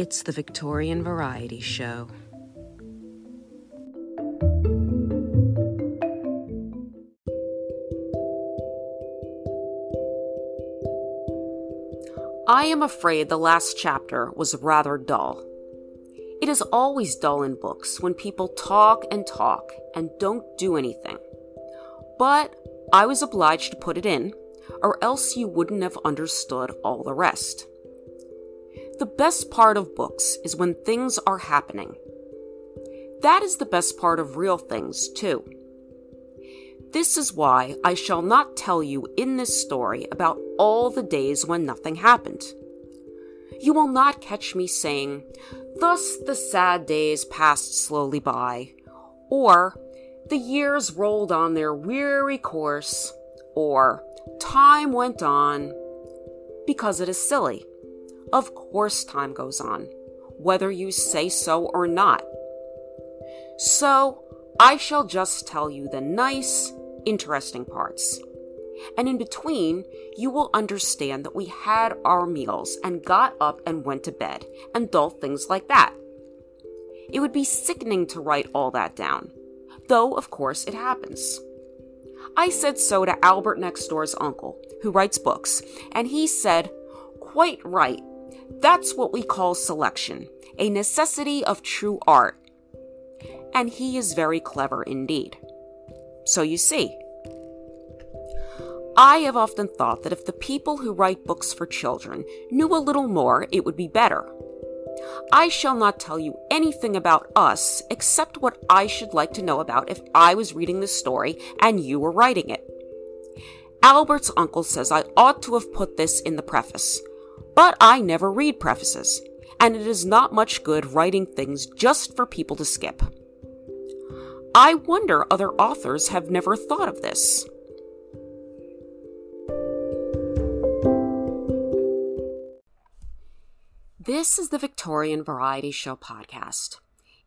It's the Victorian Variety Show. I am afraid the last chapter was rather dull. It is always dull in books when people talk and talk and don't do anything. But I was obliged to put it in, or else you wouldn't have understood all the rest. The best part of books is when things are happening. That is the best part of real things, too. This is why I shall not tell you in this story about all the days when nothing happened. You will not catch me saying, Thus the sad days passed slowly by, or the years rolled on their weary course, or time went on, because it is silly. Of course, time goes on, whether you say so or not. So, I shall just tell you the nice, interesting parts. And in between, you will understand that we had our meals and got up and went to bed, and dull things like that. It would be sickening to write all that down, though, of course, it happens. I said so to Albert next door's uncle, who writes books, and he said, Quite right. That's what we call selection, a necessity of true art. And he is very clever indeed. So you see, I have often thought that if the people who write books for children knew a little more, it would be better. I shall not tell you anything about us except what I should like to know about if I was reading the story and you were writing it. Albert's uncle says I ought to have put this in the preface, but I never read prefaces, and it is not much good writing things just for people to skip. I wonder other authors have never thought of this. This is the Victorian Variety Show podcast,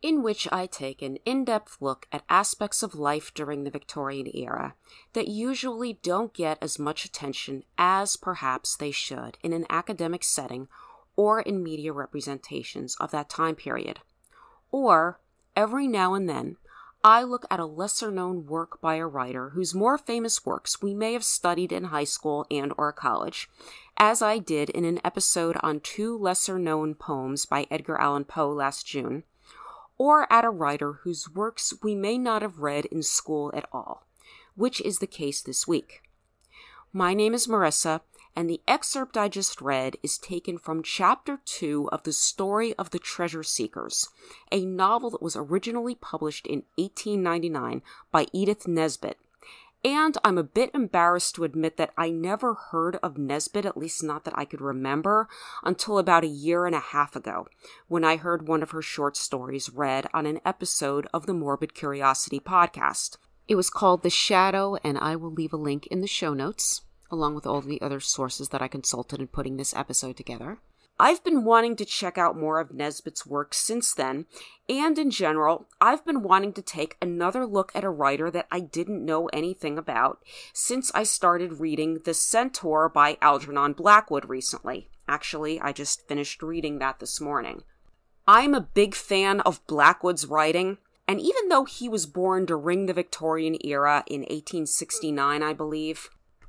in which I take an in depth look at aspects of life during the Victorian era that usually don't get as much attention as perhaps they should in an academic setting or in media representations of that time period. Or, every now and then, I look at a lesser known work by a writer whose more famous works we may have studied in high school and or college as I did in an episode on two lesser known poems by Edgar Allan Poe last June, or at a writer whose works we may not have read in school at all, which is the case this week. My name is Marisa, and the excerpt I just read is taken from Chapter 2 of The Story of the Treasure Seekers, a novel that was originally published in 1899 by Edith Nesbit and I'm a bit embarrassed to admit that I never heard of Nesbit, at least not that I could remember, until about a year and a half ago, when I heard one of her short stories read on an episode of the Morbid Curiosity podcast. It was called The Shadow, and I will leave a link in the show notes, along with all the other sources that I consulted in putting this episode together. I've been wanting to check out more of Nesbit's work since then, and in general, I've been wanting to take another look at a writer that I didn't know anything about since I started reading The Centaur by Algernon Blackwood recently. Actually, I just finished reading that this morning. I'm a big fan of Blackwood's writing, and even though he was born during the Victorian era in 1869, I believe,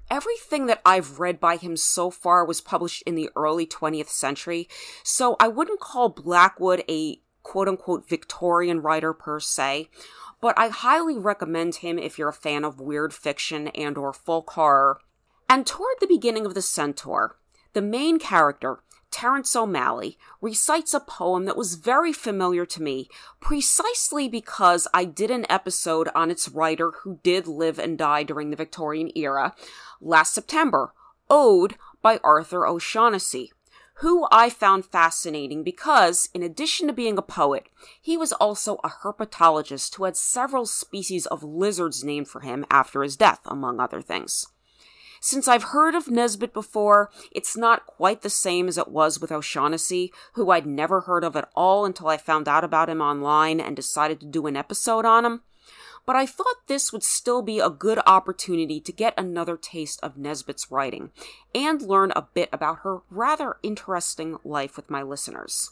everything that I've read by him so far was published in the early 20th century, so I wouldn't call Blackwood a quote unquote Victorian writer per se, but I highly recommend him if you're a fan of weird fiction and or folk horror. And toward the beginning of The Centaur, the main character, Terence O'Malley, recites a poem that was very familiar to me, precisely because I did an episode on its writer who did live and die during the Victorian era last September, Ode by Arthur O'Shaughnessy, who I found fascinating because, in addition to being a poet, he was also a herpetologist who had several species of lizards named for him after his death, among other things. Since I've heard of Nesbit before, it's not quite the same as it was with O'Shaughnessy, who I'd never heard of at all until I found out about him online and decided to do an episode on him. But I thought this would still be a good opportunity to get another taste of Nesbit's writing and learn a bit about her rather interesting life with my listeners.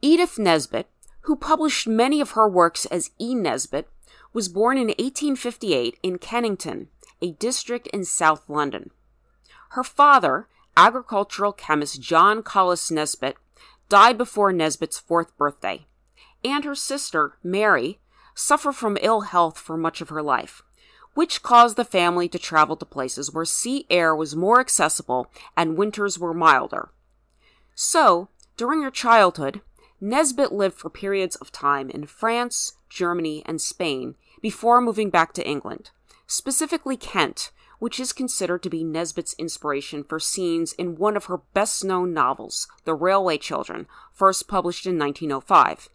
Edith Nesbit, who published many of her works as E. Nesbit, was born in 1858 in Kennington, a district in South London. Her father, agricultural chemist John Collis Nesbit, died before Nesbit's fourth birthday, and her sister, Mary, suffered from ill health for much of her life, which caused the family to travel to places where sea air was more accessible and winters were milder. So, during her childhood, Nesbit lived for periods of time in France, Germany, and Spain before moving back to England, specifically Kent, which is considered to be Nesbit's inspiration for scenes in one of her best known novels, The Railway Children, first published in 1905.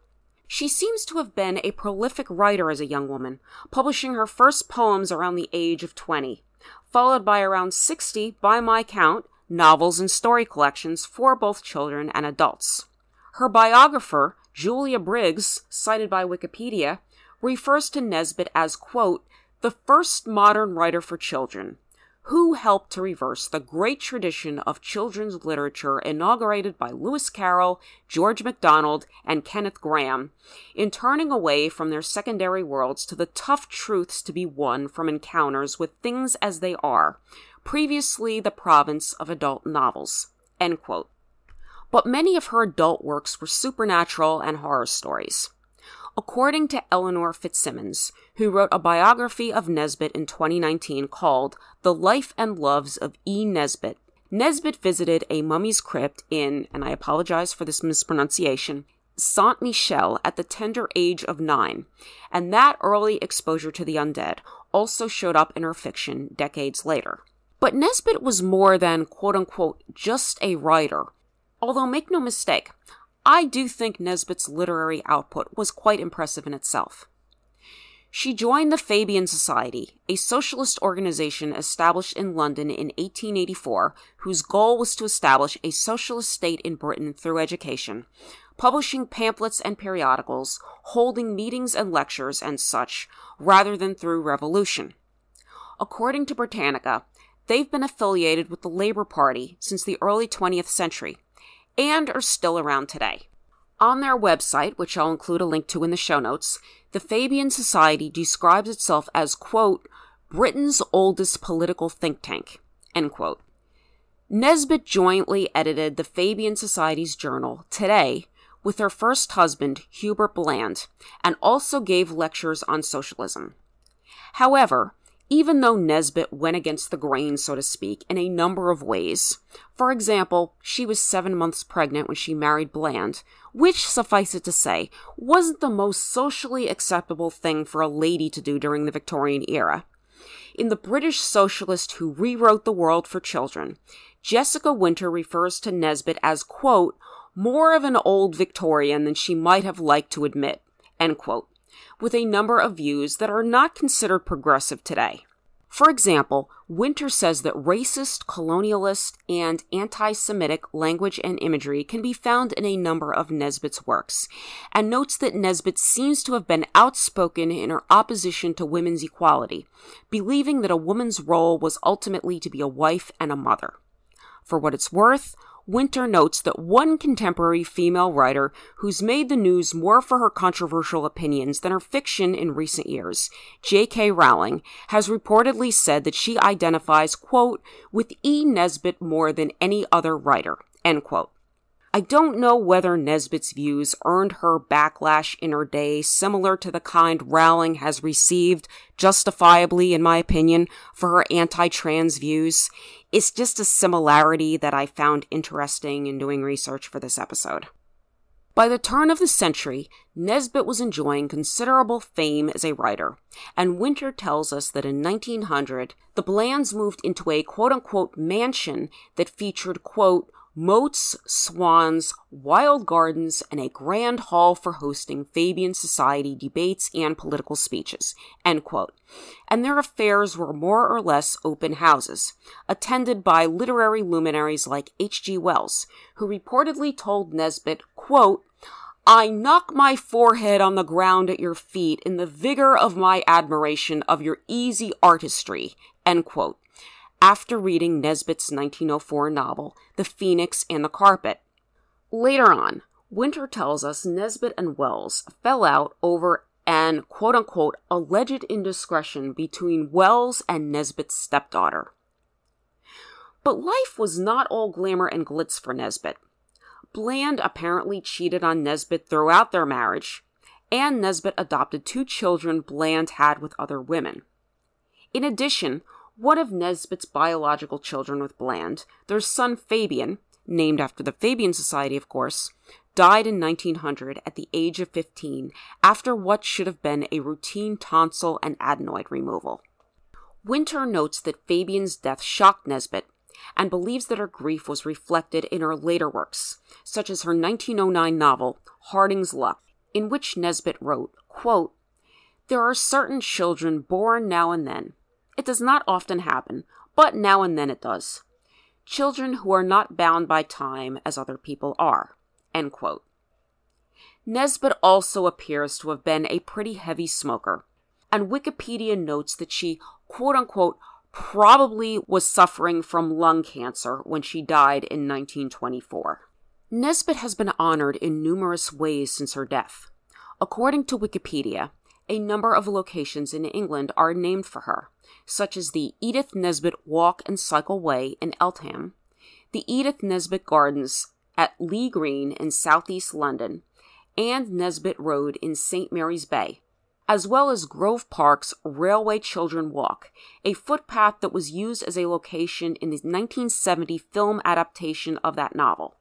She seems to have been a prolific writer as a young woman, publishing her first poems around the age of 20, followed by around 60, by my count, novels and story collections for both children and adults. Her biographer, Julia Briggs, cited by Wikipedia, refers to Nesbit as, quote, the first modern writer for children, who helped to reverse the great tradition of children's literature inaugurated by Lewis Carroll, George MacDonald, and Kenneth Grahame, in turning away from their secondary worlds to the tough truths to be won from encounters with things as they are, previously the province of adult novels. But many of her adult works were supernatural and horror stories. According to Eleanor Fitzsimons, who wrote a biography of Nesbit in 2019 called The Life and Loves of E. Nesbit, Nesbit visited a mummy's crypt in, and I apologize for this mispronunciation, Saint Michel at the tender age of nine, and that early exposure to the undead also showed up in her fiction decades later. But Nesbit was more than quote unquote just a writer. Although make no mistake, I do think Nesbit's literary output was quite impressive in itself. She joined the Fabian Society, a socialist organization established in London in 1884, whose goal was to establish a socialist state in Britain through education, publishing pamphlets and periodicals, holding meetings and lectures and such, rather than through revolution. According to Britannica, they've been affiliated with the Labour Party since the early 20th century, and are still around today. On their website, which I'll include a link to in the show notes, the Fabian Society describes itself as, quote, Britain's oldest political think tank, end quote. Nesbit jointly edited the Fabian Society's journal, Today, with her first husband, Hubert Bland, and also gave lectures on socialism. However, even though Nesbit went against the grain, so to speak, in a number of ways. For example, she was seven months pregnant when she married Bland, which, suffice it to say, wasn't the most socially acceptable thing for a lady to do during the Victorian era. In The British Socialist Who Rewrote the World for Children, Jessica Winter refers to Nesbit as, quote, more of an old Victorian than she might have liked to admit, end quote with a number of views that are not considered progressive today. For example, Winter says that racist, colonialist, and anti Semitic language and imagery can be found in a number of Nesbit's works, and notes that Nesbit seems to have been outspoken in her opposition to women's equality, believing that a woman's role was ultimately to be a wife and a mother. For what it's worth, Winter notes that one contemporary female writer who's made the news more for her controversial opinions than her fiction in recent years, J.K. Rowling, has reportedly said that she identifies, quote, with E. Nesbit more than any other writer, end quote. I don't know whether Nesbit's views earned her backlash in her day similar to the kind Rowling has received, justifiably in my opinion, for her anti-trans views. It's just a similarity that I found interesting in doing research for this episode. By the turn of the century, Nesbit was enjoying considerable fame as a writer, and Winter tells us that in 1900, the Blands moved into a quote unquote mansion that featured, quote, moats, swans, wild gardens, and a grand hall for hosting Fabian Society debates and political speeches. And their affairs were more or less open houses, attended by literary luminaries like H.G. Wells, who reportedly told Nesbit, quote, I knock my forehead on the ground at your feet in the vigor of my admiration of your easy artistry, end quote after reading Nesbit's 1904 novel, The Phoenix and the Carpet. Later on, Winter tells us Nesbit and Wells fell out over an quote unquote alleged indiscretion between Wells and Nesbit's stepdaughter. But life was not all glamour and glitz for Nesbit. Bland apparently cheated on Nesbit throughout their marriage, and Nesbit adopted two children Bland had with other women. In addition, one of Nesbit's biological children with Bland, their son Fabian, named after the Fabian Society, of course, died in 1900 at the age of 15 after what should have been a routine tonsil and adenoid removal. Winter notes that Fabian's death shocked Nesbit and believes that her grief was reflected in her later works, such as her 1909 novel, Harding's Luck, in which Nesbit wrote, quote, There are certain children born now and then. It does not often happen, but now and then it does. Children who are not bound by time as other people are. End quote. Nesbit also appears to have been a pretty heavy smoker, and Wikipedia notes that she, quote unquote, probably was suffering from lung cancer when she died in 1924. Nesbit has been honored in numerous ways since her death. According to Wikipedia, a number of locations in England are named for her, such as the Edith Nesbit Walk and Cycle Way in Eltham, the Edith Nesbit Gardens at Lee Green in southeast London, and Nesbit Road in St. Mary's Bay, as well as Grove Park's Railway Children Walk, a footpath that was used as a location in the 1970 film adaptation of that novel.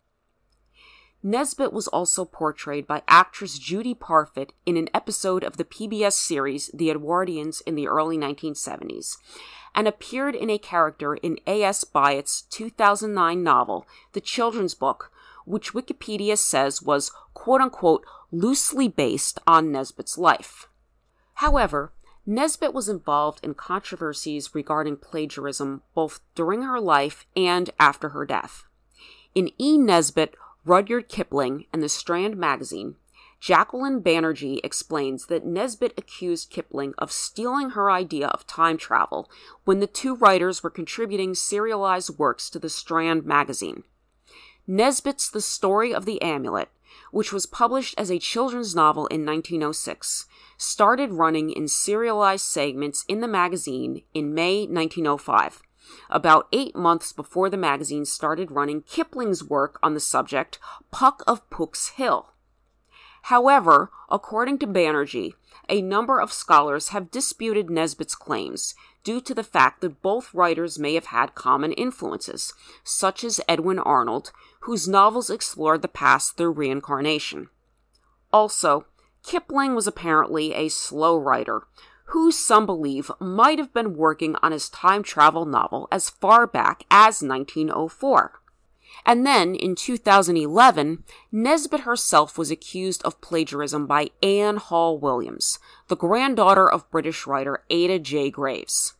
Nesbit was also portrayed by actress Judy Parfitt in an episode of the PBS series The Edwardians in the early 1970s, and appeared in a character in A.S. Byatt's 2009 novel, The Children's Book, which Wikipedia says was quote unquote loosely based on Nesbit's life. However, Nesbit was involved in controversies regarding plagiarism both during her life and after her death. In E. Nesbit, Rudyard Kipling, and the Strand magazine, Jacqueline Banerjee explains that Nesbit accused Kipling of stealing her idea of time travel when the two writers were contributing serialized works to the Strand magazine. Nesbit's The Story of the Amulet, which was published as a children's novel in 1906, started running in serialized segments in the magazine in May 1905, about eight months before the magazine started running Kipling's work on the subject, Puck of Pook's Hill. However, according to Banerjee, a number of scholars have disputed Nesbit's claims due to the fact that both writers may have had common influences, such as Edwin Arnold, whose novels explored the past through reincarnation. Also, Kipling was apparently a slow writer, who some believe might have been working on his time travel novel as far back as 1904. And then, in 2011, Nesbit herself was accused of plagiarism by Anne Hall Williams, the granddaughter of British writer Ada J. Graves.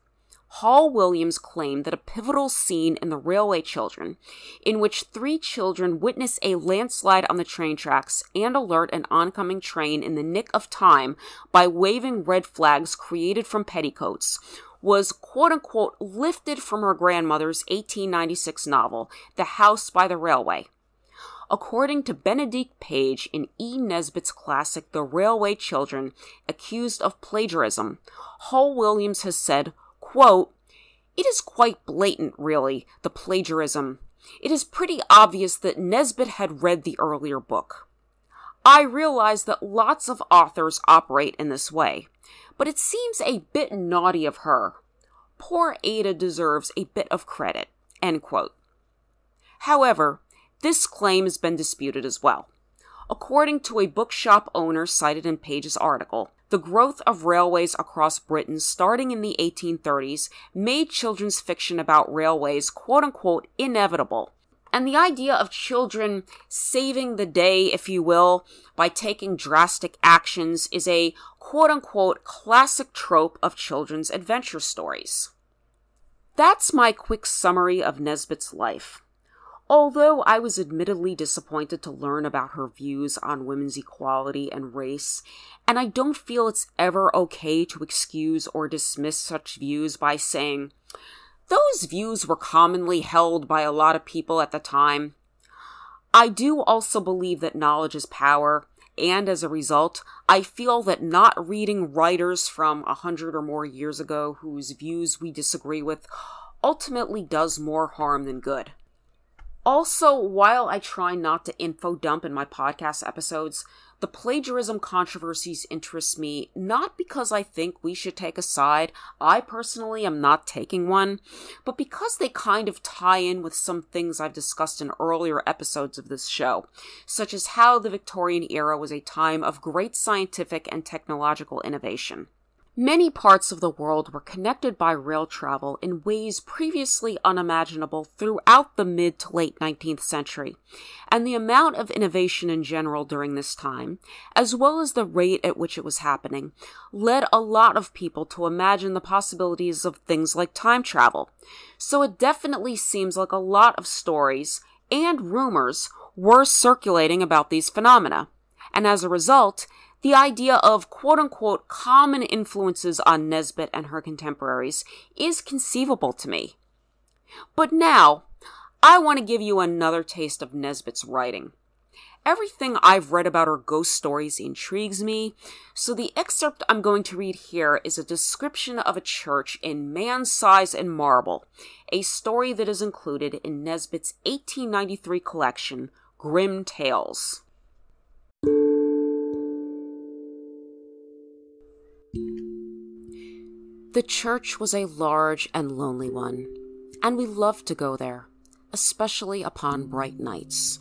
Hall Williams claimed that a pivotal scene in The Railway Children, in which three children witness a landslide on the train tracks and alert an oncoming train in the nick of time by waving red flags created from petticoats, was quote unquote lifted from her grandmother's 1896 novel, The House by the Railway. According to Benedicte Page in E. Nesbit's classic The Railway Children, accused of plagiarism, Hall Williams has said, quote, It is quite blatant, really, the plagiarism. It is pretty obvious that Nesbit had read the earlier book. I realize that lots of authors operate in this way, but it seems a bit naughty of her. Poor Ada deserves a bit of credit. End quote. However, this claim has been disputed as well. According to a bookshop owner cited in Page's article, the growth of railways across Britain starting in the 1830s made children's fiction about railways quote unquote inevitable. And the idea of children saving the day, if you will, by taking drastic actions is a quote unquote classic trope of children's adventure stories. That's my quick summary of Nesbit's life. Although I was admittedly disappointed to learn about her views on women's equality and race, and I don't feel it's ever okay to excuse or dismiss such views by saying, those views were commonly held by a lot of people at the time. I do also believe that knowledge is power, and as a result, I feel that not reading writers from a hundred or more years ago whose views we disagree with ultimately does more harm than good. Also, while I try not to info dump in my podcast episodes, the plagiarism controversies interest me not because I think we should take a side, I personally am not taking one, but because they kind of tie in with some things I've discussed in earlier episodes of this show, such as how the Victorian era was a time of great scientific and technological innovation. Many parts of the world were connected by rail travel in ways previously unimaginable throughout the mid to late 19th century, and the amount of innovation in general during this time, as well as the rate at which it was happening, led a lot of people to imagine the possibilities of things like time travel. So it definitely seems like a lot of stories and rumors were circulating about these phenomena. And as a result, the idea of quote unquote common influences on Nesbit and her contemporaries is conceivable to me. But now, I want to give you another taste of Nesbit's writing. Everything I've read about her ghost stories intrigues me, so the excerpt I'm going to read here is a description of a church in Man-Size in Marble, a story that is included in Nesbit's 1893 collection, Grim Tales. The church was a large and lonely one, and we loved to go there, especially upon bright nights.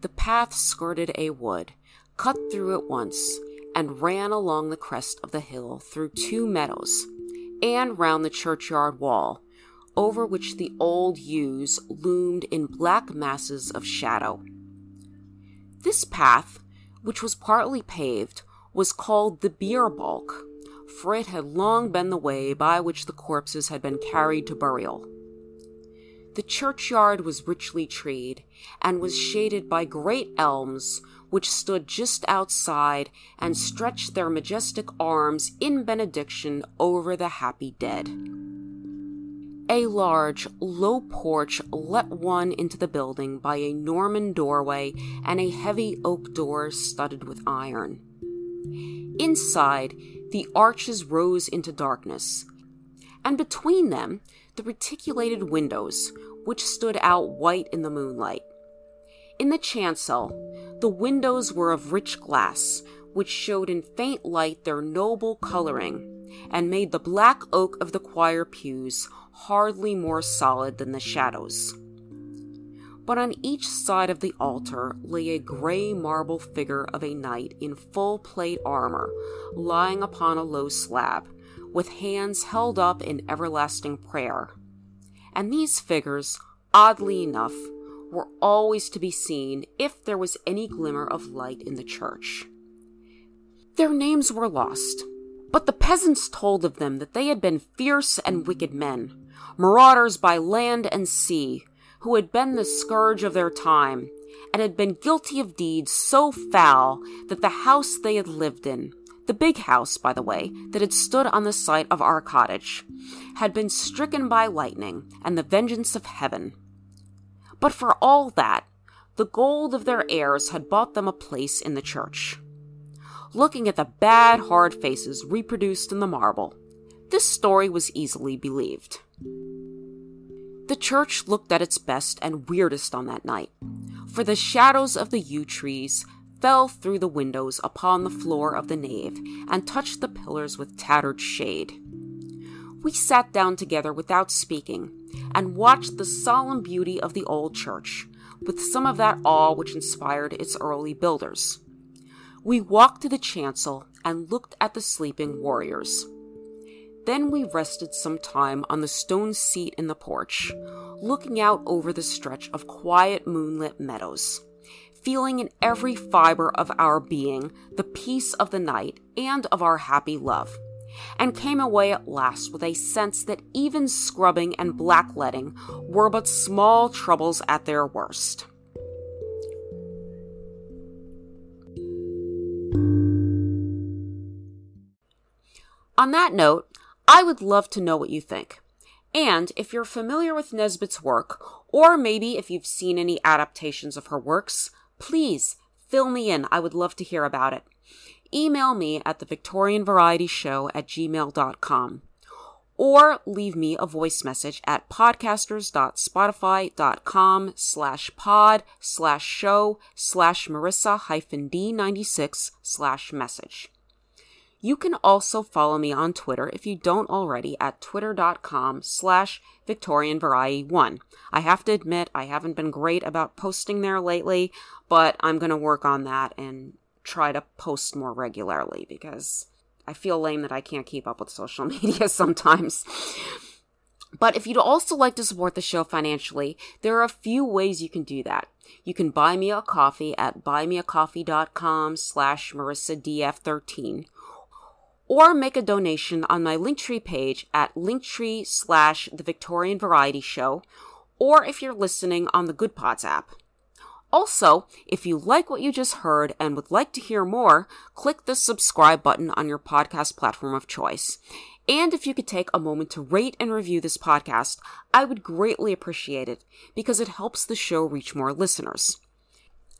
The path skirted a wood, cut through it once, and ran along the crest of the hill through two meadows, and round the churchyard wall, over which the old yews loomed in black masses of shadow. This path, which was partly paved, was called the bier balk for it had long been the way by which the corpses had been carried to burial. The churchyard was richly treed, and was shaded by great elms which stood just outside and stretched their majestic arms in benediction over the happy dead. A large, low porch let one into the building by a Norman doorway and a heavy oak door studded with iron. Inside, the arches rose into darkness, and between them, the reticulated windows, which stood out white in the moonlight. In the chancel, the windows were of rich glass, which showed in faint light their noble coloring, and made the black oak of the choir pews hardly more solid than the shadows but on each side of the altar lay a gray marble figure of a knight in full plate armor, lying upon a low slab, with hands held up in everlasting prayer. And these figures, oddly enough, were always to be seen if there was any glimmer of light in the church. Their names were lost, but the peasants told of them that they had been fierce and wicked men, marauders by land and sea, who had been the scourge of their time, and had been guilty of deeds so foul that the house they had lived in, the big house, by the way, that had stood on the site of our cottage, had been stricken by lightning and the vengeance of heaven. But for all that, the gold of their heirs had bought them a place in the church. Looking at the bad, hard faces reproduced in the marble, this story was easily believed. The church looked at its best and weirdest on that night, for the shadows of the yew trees fell through the windows upon the floor of the nave and touched the pillars with tattered shade. We sat down together without speaking and watched the solemn beauty of the old church, with some of that awe which inspired its early builders. We walked to the chancel and looked at the sleeping warriors. Then we rested some time on the stone seat in the porch, looking out over the stretch of quiet moonlit meadows, feeling in every fiber of our being the peace of the night and of our happy love, and came away at last with a sense that even scrubbing and blackleading were but small troubles at their worst. On that note, I would love to know what you think. And if you're familiar with Nesbit's work, or maybe if you've seen any adaptations of her works, please fill me in. I would love to hear about it. Email me at the Victorian Variety Show at gmail.com or leave me a voice message at podcasters.spotify.com slash pod slash show slash marissa hyphen d96 slash message. You can also follow me on Twitter if you don't already at twitter.com slash victorianvarie1. I have to admit, I haven't been great about posting there lately, but I'm going to work on that and try to post more regularly because I feel lame that I can't keep up with social media sometimes. But if you'd also like to support the show financially, there are a few ways you can do that. You can buy me a coffee at buymeacoffee.com slash marisadf13 or make a donation on my Linktree page at linktree slash the Victorian Variety Show, or if you're listening on the Goodpods app. Also, if you like what you just heard and would like to hear more, click the subscribe button on your podcast platform of choice. And if you could take a moment to rate and review this podcast, I would greatly appreciate it because it helps the show reach more listeners.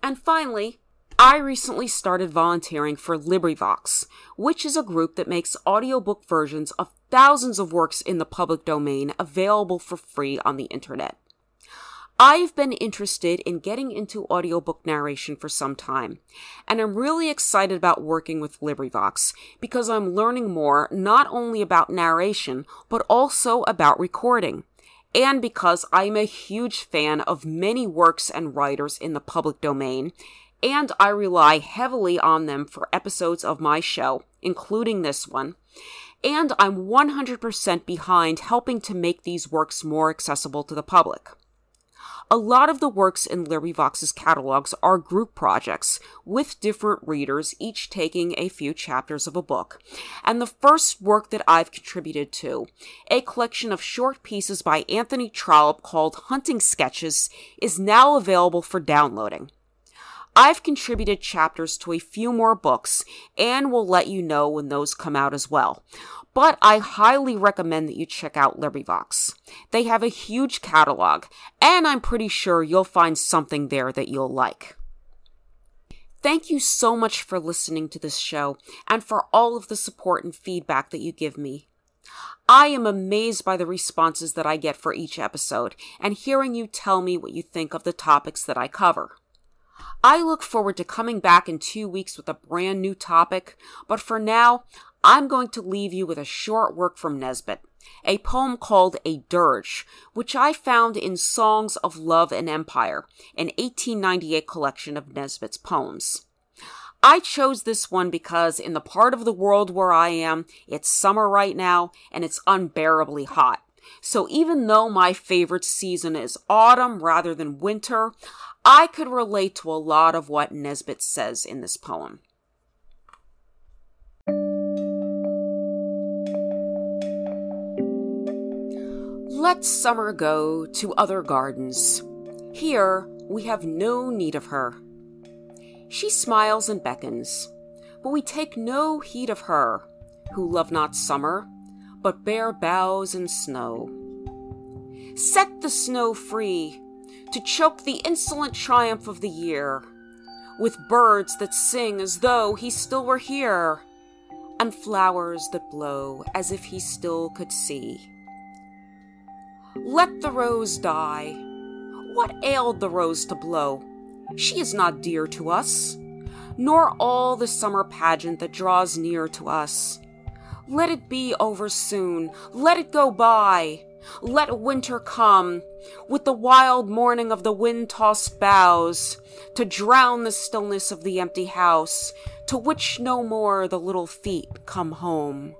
And finally, I recently started volunteering for LibriVox, which is a group that makes audiobook versions of thousands of works in the public domain available for free on the internet. I've been interested in getting into audiobook narration for some time, and I'm really excited about working with LibriVox because I'm learning more not only about narration, but also about recording and because I'm a huge fan of many works and writers in the public domain, and I rely heavily on them for episodes of my show, including this one. And I'm 100% behind helping to make these works more accessible to the public. A lot of the works in LibriVox's catalogs are group projects, with different readers each taking a few chapters of a book. And the first work that I've contributed to, a collection of short pieces by Anthony Trollope called Hunting Sketches, is now available for downloading. I've contributed chapters to a few more books and will let you know when those come out as well. But I highly recommend that you check out LibriVox. They have a huge catalog, and I'm pretty sure you'll find something there that you'll like. Thank you so much for listening to this show and for all of the support and feedback that you give me. I am amazed by the responses that I get for each episode and hearing you tell me what you think of the topics that I cover. I look forward to coming back in two weeks with a brand new topic, but for now, I'm going to leave you with a short work from Nesbit, a poem called A Dirge, which I found in Songs of Love and Empire, an 1898 collection of Nesbit's poems. I chose this one because in the part of the world where I am, it's summer right now and it's unbearably hot. So even though my favorite season is autumn rather than winter, I could relate to a lot of what Nesbit says in this poem. Let summer go to other gardens. Here we have no need of her. She smiles and beckons, but we take no heed of her, who love not summer, but bare boughs and snow. Set the snow free, to choke the insolent triumph of the year, with birds that sing as though he still were here, and flowers that blow as if he still could see. Let the rose die. What ailed the rose to blow? She is not dear to us, nor all the summer pageant that draws near to us. Let it be over soon, let it go by. Let winter come, with the wild mourning of the wind tossed boughs, to drown the stillness of the empty house, to which no more the little feet come home.